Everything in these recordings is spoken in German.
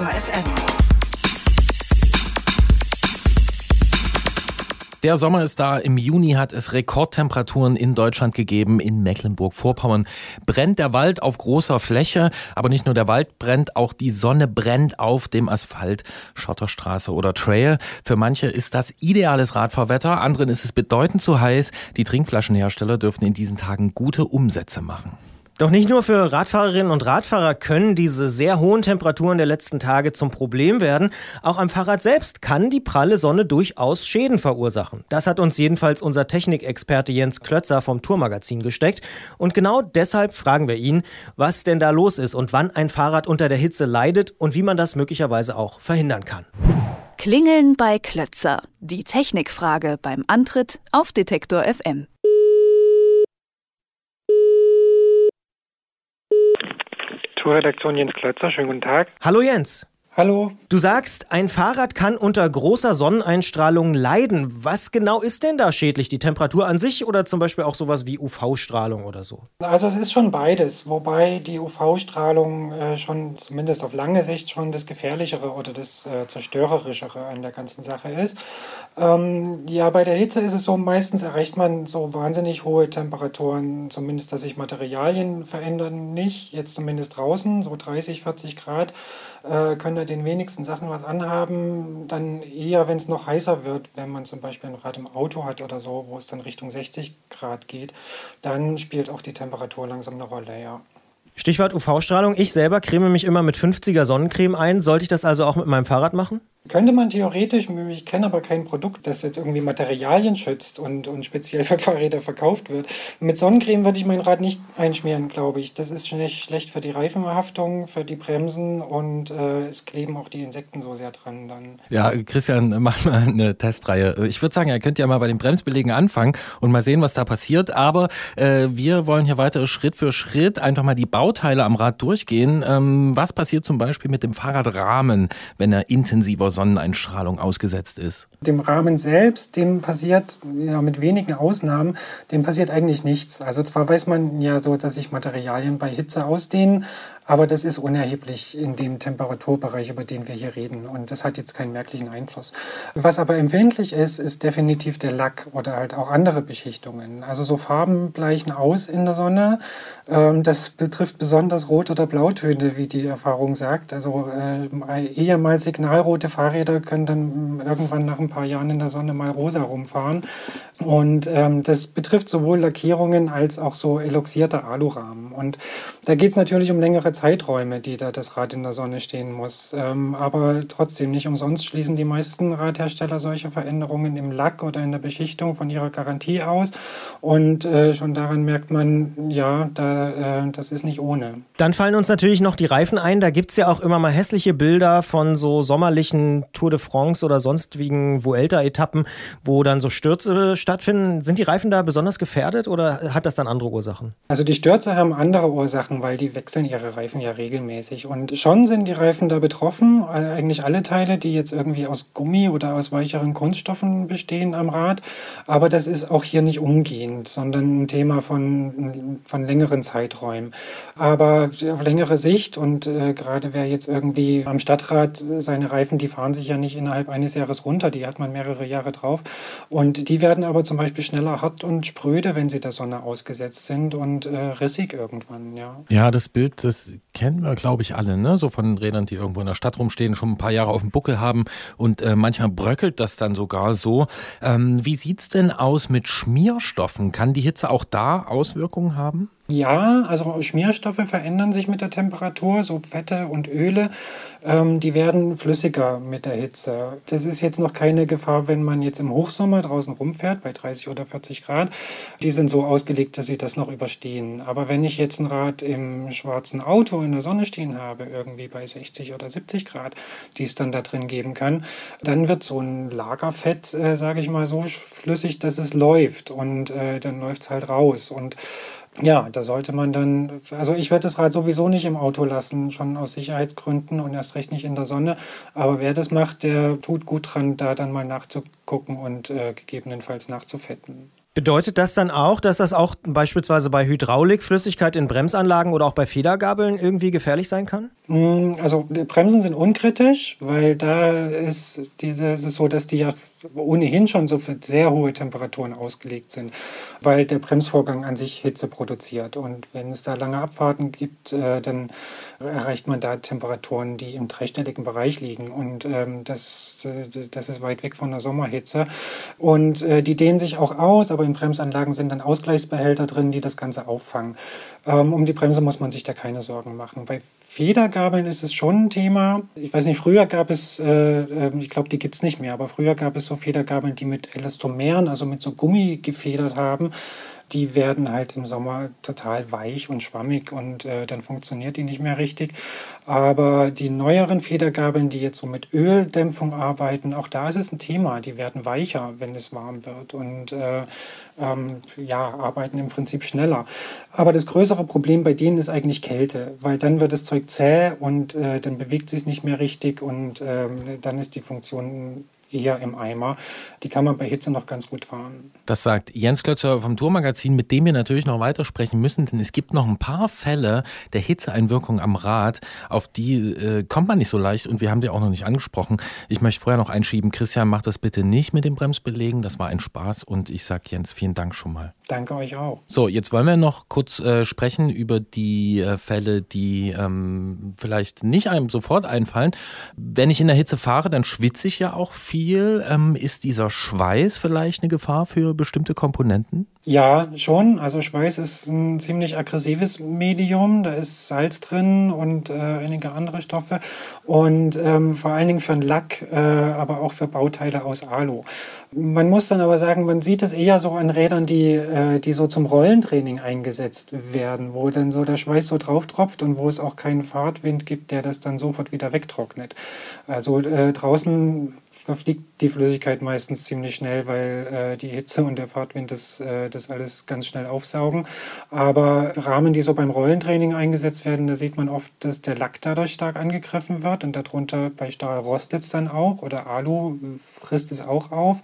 Detektor FM. Der Sommer ist da. Im Juni hat es Rekordtemperaturen in Deutschland gegeben. In Mecklenburg-Vorpommern brennt der Wald auf großer Fläche. Aber nicht nur der Wald brennt, auch die Sonne brennt auf dem Asphalt, Schotterstraße oder Trail. Für manche ist das ideales Radfahrwetter. Anderen ist es bedeutend zu heiß. Die Trinkflaschenhersteller dürften in diesen Tagen gute Umsätze machen. Doch nicht nur für Radfahrerinnen und Radfahrer können diese sehr hohen Temperaturen der letzten Tage zum Problem werden. Auch am Fahrrad selbst kann die pralle Sonne durchaus Schäden verursachen. Das hat uns jedenfalls unser Technikexperte Jens Klötzer vom Tourmagazin gesteckt. Und genau deshalb fragen wir ihn, was denn da los ist und wann ein Fahrrad unter der Hitze leidet und wie man das möglicherweise auch verhindern kann. Klingeln bei Klötzer. Die Technikfrage beim Antritt auf Detektor FM. Tourredaktion Jens Klötzer, schönen guten Tag. Hallo Jens. Hallo. Du sagst, ein Fahrrad kann unter großer Sonneneinstrahlung leiden. Was genau ist denn da schädlich? Die Temperatur an sich oder zum Beispiel auch sowas wie UV-Strahlung oder so? Also es ist schon beides, wobei die UV-Strahlung äh, schon zumindest auf lange Sicht schon das Gefährlichere oder das äh, Zerstörerischere an der ganzen Sache ist. Ähm, ja, bei der Hitze ist es so, meistens erreicht man so wahnsinnig hohe Temperaturen, zumindest dass sich Materialien verändern nicht, jetzt zumindest draußen, so 30, 40 Grad äh, können da den wenigsten Sachen was anhaben. Dann eher, wenn es noch heißer wird, wenn man zum Beispiel ein Rad im Auto hat oder so, wo es dann Richtung 60 Grad geht, dann spielt auch die Temperatur langsam eine Rolle, ja. Stichwort UV-Strahlung. Ich selber creme mich immer mit 50er Sonnencreme ein. Sollte ich das also auch mit meinem Fahrrad machen? Könnte man theoretisch, ich kenne aber kein Produkt, das jetzt irgendwie Materialien schützt und, und speziell für Fahrräder verkauft wird. Mit Sonnencreme würde ich mein Rad nicht einschmieren, glaube ich. Das ist schlecht, schlecht für die Reifenhaftung, für die Bremsen und äh, es kleben auch die Insekten so sehr dran dann. Ja, Christian, mach mal eine Testreihe. Ich würde sagen, ihr könnt ja mal bei den Bremsbelegen anfangen und mal sehen, was da passiert. Aber äh, wir wollen hier weiter Schritt für Schritt einfach mal die Bauteile am Rad durchgehen. Ähm, was passiert zum Beispiel mit dem Fahrradrahmen, wenn er intensiver Sonneneinstrahlung ausgesetzt ist. Dem Rahmen selbst, dem passiert, ja, mit wenigen Ausnahmen, dem passiert eigentlich nichts. Also zwar weiß man ja so, dass sich Materialien bei Hitze ausdehnen, aber das ist unerheblich in dem Temperaturbereich, über den wir hier reden. Und das hat jetzt keinen merklichen Einfluss. Was aber empfindlich ist, ist definitiv der Lack oder halt auch andere Beschichtungen. Also so Farben bleichen aus in der Sonne. Ähm, das betrifft besonders Rot- oder Blautöne, wie die Erfahrung sagt. Also äh, ehemals signalrote Fahrräder können dann irgendwann nach ein paar Jahren in der Sonne mal rosa rumfahren. Und ähm, das betrifft sowohl Lackierungen als auch so eloxierte Alurahmen. Und da geht es natürlich um längere Zeiträume, die da das Rad in der Sonne stehen muss. Ähm, aber trotzdem nicht umsonst schließen die meisten Radhersteller solche Veränderungen im Lack oder in der Beschichtung von ihrer Garantie aus. Und äh, schon daran merkt man, ja, da, äh, das ist nicht ohne. Dann fallen uns natürlich noch die Reifen ein. Da gibt es ja auch immer mal hässliche Bilder von so sommerlichen Tour de France oder sonstigen Vuelta-Etappen, wo dann so Stürze stattfinden. Sind die Reifen da besonders gefährdet oder hat das dann andere Ursachen? Also die Stürze haben andere Ursachen, weil die wechseln ihre Reifen ja regelmäßig. Und schon sind die Reifen da betroffen. Eigentlich alle Teile, die jetzt irgendwie aus Gummi oder aus weicheren Kunststoffen bestehen am Rad. Aber das ist auch hier nicht umgehend, sondern ein Thema von, von längeren Zeiträumen. Aber auf längere Sicht und äh, gerade wer jetzt irgendwie am Stadtrat seine Reifen, die fahren sich ja nicht innerhalb eines Jahres runter, die hat man mehrere Jahre drauf. Und die werden aber zum Beispiel schneller hart und spröde, wenn sie der Sonne ausgesetzt sind und äh, rissig irgendwann, ja. Ja, das Bild, das kennen wir, glaube ich, alle, ne? So von Rädern, die irgendwo in der Stadt rumstehen, schon ein paar Jahre auf dem Buckel haben und äh, manchmal bröckelt das dann sogar so. Ähm, wie sieht's denn aus mit Schmierstoffen? Kann die Hitze auch da Auswirkungen haben? Ja, also Schmierstoffe verändern sich mit der Temperatur, so Fette und Öle, ähm, die werden flüssiger mit der Hitze. Das ist jetzt noch keine Gefahr, wenn man jetzt im Hochsommer draußen rumfährt, bei 30 oder 40 Grad. Die sind so ausgelegt, dass sie das noch überstehen. Aber wenn ich jetzt ein Rad im schwarzen Auto in der Sonne stehen habe, irgendwie bei 60 oder 70 Grad, die es dann da drin geben kann, dann wird so ein Lagerfett, äh, sage ich mal, so flüssig, dass es läuft und äh, dann läuft es halt raus. Und ja, da sollte man dann, also ich werde das Rad sowieso nicht im Auto lassen, schon aus Sicherheitsgründen und erst recht nicht in der Sonne. Aber wer das macht, der tut gut dran, da dann mal nachzugucken und äh, gegebenenfalls nachzufetten. Bedeutet das dann auch, dass das auch beispielsweise bei Hydraulikflüssigkeit in Bremsanlagen oder auch bei Federgabeln irgendwie gefährlich sein kann? Mm, also Bremsen sind unkritisch, weil da ist, die, das ist so, dass die ja ohnehin schon so für sehr hohe Temperaturen ausgelegt sind, weil der Bremsvorgang an sich Hitze produziert. Und wenn es da lange Abfahrten gibt, äh, dann erreicht man da Temperaturen, die im dreistelligen Bereich liegen. Und ähm, das, äh, das ist weit weg von der Sommerhitze. Und äh, die dehnen sich auch aus, aber in Bremsanlagen sind dann Ausgleichsbehälter drin, die das Ganze auffangen. Ähm, um die Bremse muss man sich da keine Sorgen machen. Bei Federgabeln ist es schon ein Thema. Ich weiß nicht, früher gab es, äh, ähm, ich glaube, die gibt es nicht mehr, aber früher gab es so Federgabeln, die mit Elastomeren, also mit so Gummi gefedert haben die werden halt im Sommer total weich und schwammig und äh, dann funktioniert die nicht mehr richtig. Aber die neueren Federgabeln, die jetzt so mit Öldämpfung arbeiten, auch da ist es ein Thema. Die werden weicher, wenn es warm wird und äh, ähm, ja, arbeiten im Prinzip schneller. Aber das größere Problem bei denen ist eigentlich Kälte, weil dann wird das Zeug zäh und äh, dann bewegt sich nicht mehr richtig und ähm, dann ist die Funktion eher im Eimer. Die kann man bei Hitze noch ganz gut fahren. Das sagt Jens Klötzer vom Tourmagazin, mit dem wir natürlich noch weitersprechen müssen, denn es gibt noch ein paar Fälle der Hitzeeinwirkung am Rad, auf die äh, kommt man nicht so leicht und wir haben die auch noch nicht angesprochen. Ich möchte vorher noch einschieben, Christian, mach das bitte nicht mit dem Bremsbelegen, das war ein Spaß und ich sage Jens, vielen Dank schon mal. Danke euch auch. So, jetzt wollen wir noch kurz äh, sprechen über die äh, Fälle, die ähm, vielleicht nicht einem sofort einfallen. Wenn ich in der Hitze fahre, dann schwitze ich ja auch viel. Ähm, ist dieser Schweiß vielleicht eine Gefahr für bestimmte Komponenten? Ja, schon. Also Schweiß ist ein ziemlich aggressives Medium. Da ist Salz drin und äh, einige andere Stoffe. Und ähm, vor allen Dingen für einen Lack, äh, aber auch für Bauteile aus Alu. Man muss dann aber sagen, man sieht es eher so an Rädern, die, äh, die so zum Rollentraining eingesetzt werden, wo dann so der Schweiß so drauf tropft und wo es auch keinen Fahrtwind gibt, der das dann sofort wieder wegtrocknet. Also äh, draußen verfliegt die Flüssigkeit meistens ziemlich schnell, weil äh, die Hitze und der Fahrtwind das, äh, das alles ganz schnell aufsaugen. Aber Rahmen, die so beim Rollentraining eingesetzt werden, da sieht man oft, dass der Lack dadurch stark angegriffen wird und darunter bei Stahl rostet es dann auch oder Alu frisst es auch auf.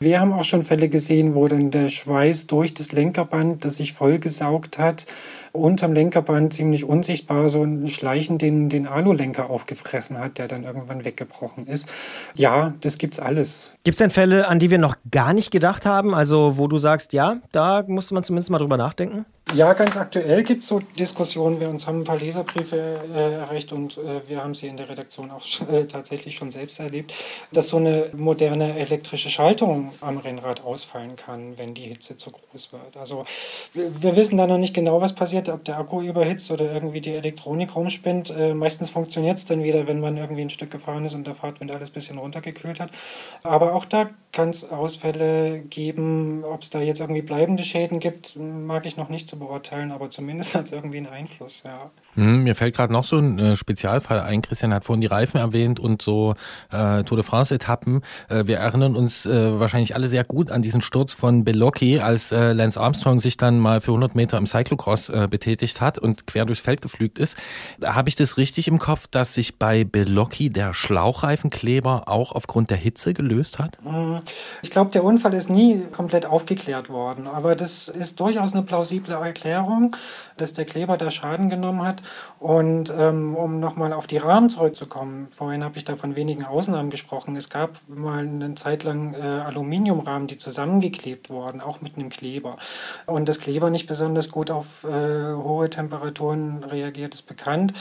Wir haben auch schon Fälle gesehen, wo dann der Schweiß durch das Lenkerband, das sich vollgesaugt hat, unterm Lenkerband ziemlich unsichtbar so ein Schleichen den, den Alulenker aufgefressen hat, der dann irgendwann weggebrochen ist. Ja, das gibt's alles. Gibt es denn Fälle, an die wir noch gar nicht gedacht haben? Also, wo du sagst, ja, da muss man zumindest mal drüber nachdenken? Ja, ganz aktuell gibt es so Diskussionen. Wir uns haben ein paar Leserbriefe äh, erreicht und äh, wir haben sie in der Redaktion auch äh, tatsächlich schon selbst erlebt, dass so eine moderne elektrische Schaltung am Rennrad ausfallen kann, wenn die Hitze zu groß wird. Also wir wissen da noch nicht genau, was passiert, ob der Akku überhitzt oder irgendwie die Elektronik rumspinnt. Äh, meistens funktioniert es dann wieder, wenn man irgendwie ein Stück gefahren ist und der Fahrtwind alles ein bisschen runtergekühlt hat. Aber auch da kann es Ausfälle geben. Ob es da jetzt irgendwie bleibende Schäden gibt, mag ich noch nicht zu beurteilen, aber zumindest hat es irgendwie einen Einfluss, ja. Hm, mir fällt gerade noch so ein äh, Spezialfall ein. Christian hat vorhin die Reifen erwähnt und so äh, Tour de France-Etappen. Äh, wir erinnern uns äh, wahrscheinlich alle sehr gut an diesen Sturz von Bellocchi, als äh, Lance Armstrong sich dann mal für 100 Meter im Cyclocross äh, betätigt hat und quer durchs Feld geflügt ist. Habe ich das richtig im Kopf, dass sich bei Bellocchi der Schlauchreifenkleber auch aufgrund der Hitze gelöst hat? Hm, ich glaube, der Unfall ist nie komplett aufgeklärt worden, aber das ist durchaus eine plausible Erklärung, dass der Kleber da Schaden genommen hat. Und ähm, um nochmal auf die Rahmen zurückzukommen, vorhin habe ich da von wenigen Ausnahmen gesprochen. Es gab mal eine Zeit lang äh, Aluminiumrahmen, die zusammengeklebt wurden, auch mit einem Kleber. Und das Kleber nicht besonders gut auf äh, hohe Temperaturen reagiert, ist bekannt.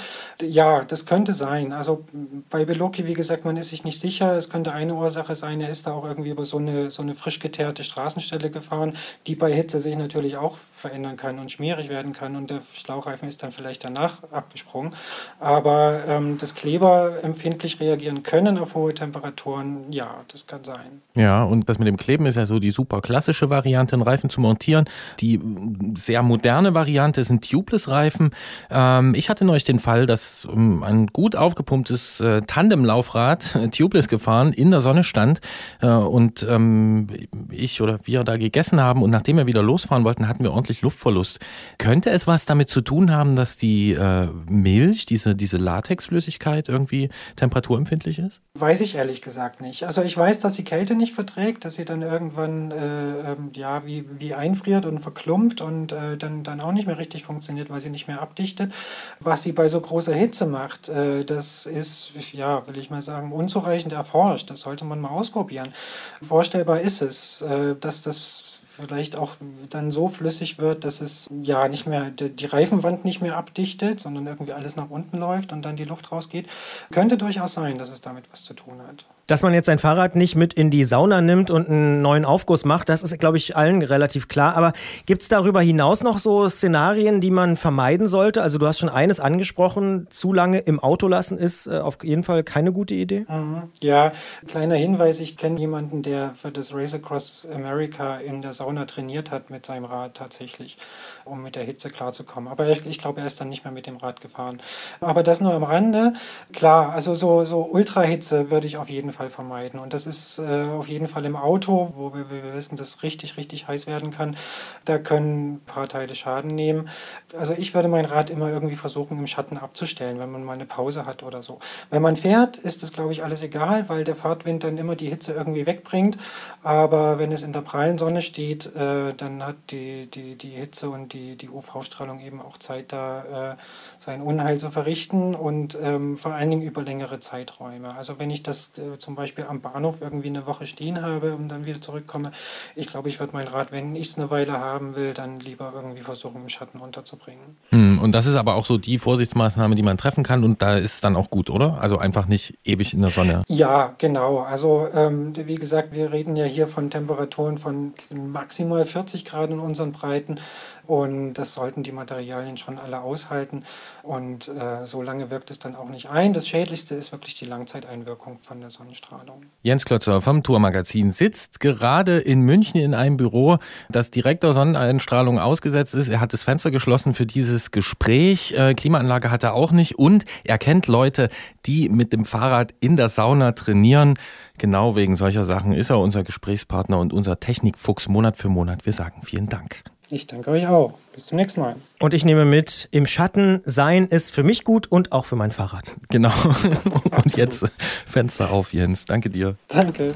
Ja, das könnte sein. Also bei Beloki, wie gesagt, man ist sich nicht sicher. Es könnte eine Ursache sein, er ist da auch irgendwie über so eine, so eine frisch geteerte Straßenstelle gefahren, die bei Hitze sich natürlich auch verändern kann und schmierig werden kann. Und der Schlauchreifen ist dann vielleicht danach abgesprungen. Aber ähm, dass Kleber empfindlich reagieren können auf hohe Temperaturen, ja, das kann sein. Ja, und das mit dem Kleben ist ja so die super klassische Variante, einen Reifen zu montieren. Die sehr moderne Variante sind Tubeless-Reifen. Ähm, ich hatte neulich den Fall, dass ähm, ein gut aufgepumptes äh, Tandemlaufrad äh, Tubeless gefahren in der Sonne stand äh, und ähm, ich oder wir da gegessen haben und nachdem wir wieder losfahren wollten, hatten wir ordentlich Luftverlust. Könnte es was damit zu tun haben, dass die äh, Milch, diese, diese Latexflüssigkeit irgendwie temperaturempfindlich ist? Weiß ich ehrlich gesagt nicht. Also ich weiß, dass sie Kälte nicht verträgt, dass sie dann irgendwann äh, ähm, ja, wie, wie einfriert und verklumpt und äh, dann, dann auch nicht mehr richtig funktioniert, weil sie nicht mehr abdichtet. Was sie bei so großer Hitze macht, äh, das ist, ja, will ich mal sagen, unzureichend erforscht. Das sollte man mal ausprobieren. Vorstellbar ist es, äh, dass das vielleicht auch dann so flüssig wird, dass es ja nicht mehr die Reifenwand nicht mehr abdichtet, sondern irgendwie alles nach unten läuft und dann die Luft rausgeht. Könnte durchaus sein, dass es damit was zu tun hat. Dass man jetzt sein Fahrrad nicht mit in die Sauna nimmt und einen neuen Aufguss macht, das ist, glaube ich, allen relativ klar. Aber gibt es darüber hinaus noch so Szenarien, die man vermeiden sollte? Also du hast schon eines angesprochen, zu lange im Auto lassen ist äh, auf jeden Fall keine gute Idee. Mhm. Ja, kleiner Hinweis, ich kenne jemanden, der für das Race Across America in der Sauna trainiert hat mit seinem Rad tatsächlich, um mit der Hitze klarzukommen. Aber ich, ich glaube, er ist dann nicht mehr mit dem Rad gefahren. Aber das nur am Rande. Klar, also so, so Ultrahitze würde ich auf jeden Fall vermeiden. Und das ist äh, auf jeden Fall im Auto, wo wir, wir wissen, dass richtig, richtig heiß werden kann. Da können ein paar Teile Schaden nehmen. Also ich würde mein Rad immer irgendwie versuchen, im Schatten abzustellen, wenn man mal eine Pause hat oder so. Wenn man fährt, ist das, glaube ich, alles egal, weil der Fahrtwind dann immer die Hitze irgendwie wegbringt. Aber wenn es in der prallen Sonne steht, geht, äh, dann hat die, die, die Hitze und die, die UV-Strahlung eben auch Zeit, da äh, sein Unheil zu verrichten und ähm, vor allen Dingen über längere Zeiträume. Also wenn ich das äh, zum Beispiel am Bahnhof irgendwie eine Woche stehen habe und dann wieder zurückkomme, ich glaube, ich würde mein Rad, wenn ich es eine Weile haben will, dann lieber irgendwie versuchen, im Schatten unterzubringen. Hm, und das ist aber auch so die Vorsichtsmaßnahme, die man treffen kann und da ist es dann auch gut, oder? Also einfach nicht ewig in der Sonne. Ja, genau. Also ähm, wie gesagt, wir reden ja hier von Temperaturen von maximal maximal 40 Grad in unseren Breiten und das sollten die Materialien schon alle aushalten und äh, so lange wirkt es dann auch nicht ein. Das Schädlichste ist wirklich die Langzeiteinwirkung von der Sonnenstrahlung. Jens Klötzer vom Tourmagazin sitzt gerade in München in einem Büro, das direkt der Sonneneinstrahlung ausgesetzt ist. Er hat das Fenster geschlossen für dieses Gespräch. Äh, Klimaanlage hat er auch nicht und er kennt Leute, die mit dem Fahrrad in der Sauna trainieren. Genau wegen solcher Sachen ist er unser Gesprächspartner und unser Technikfuchs Monat für Monat. Wir sagen vielen Dank. Ich danke euch auch. Bis zum nächsten Mal. Und ich nehme mit, im Schatten sein ist für mich gut und auch für mein Fahrrad. Genau. und jetzt Fenster auf, Jens. Danke dir. Danke.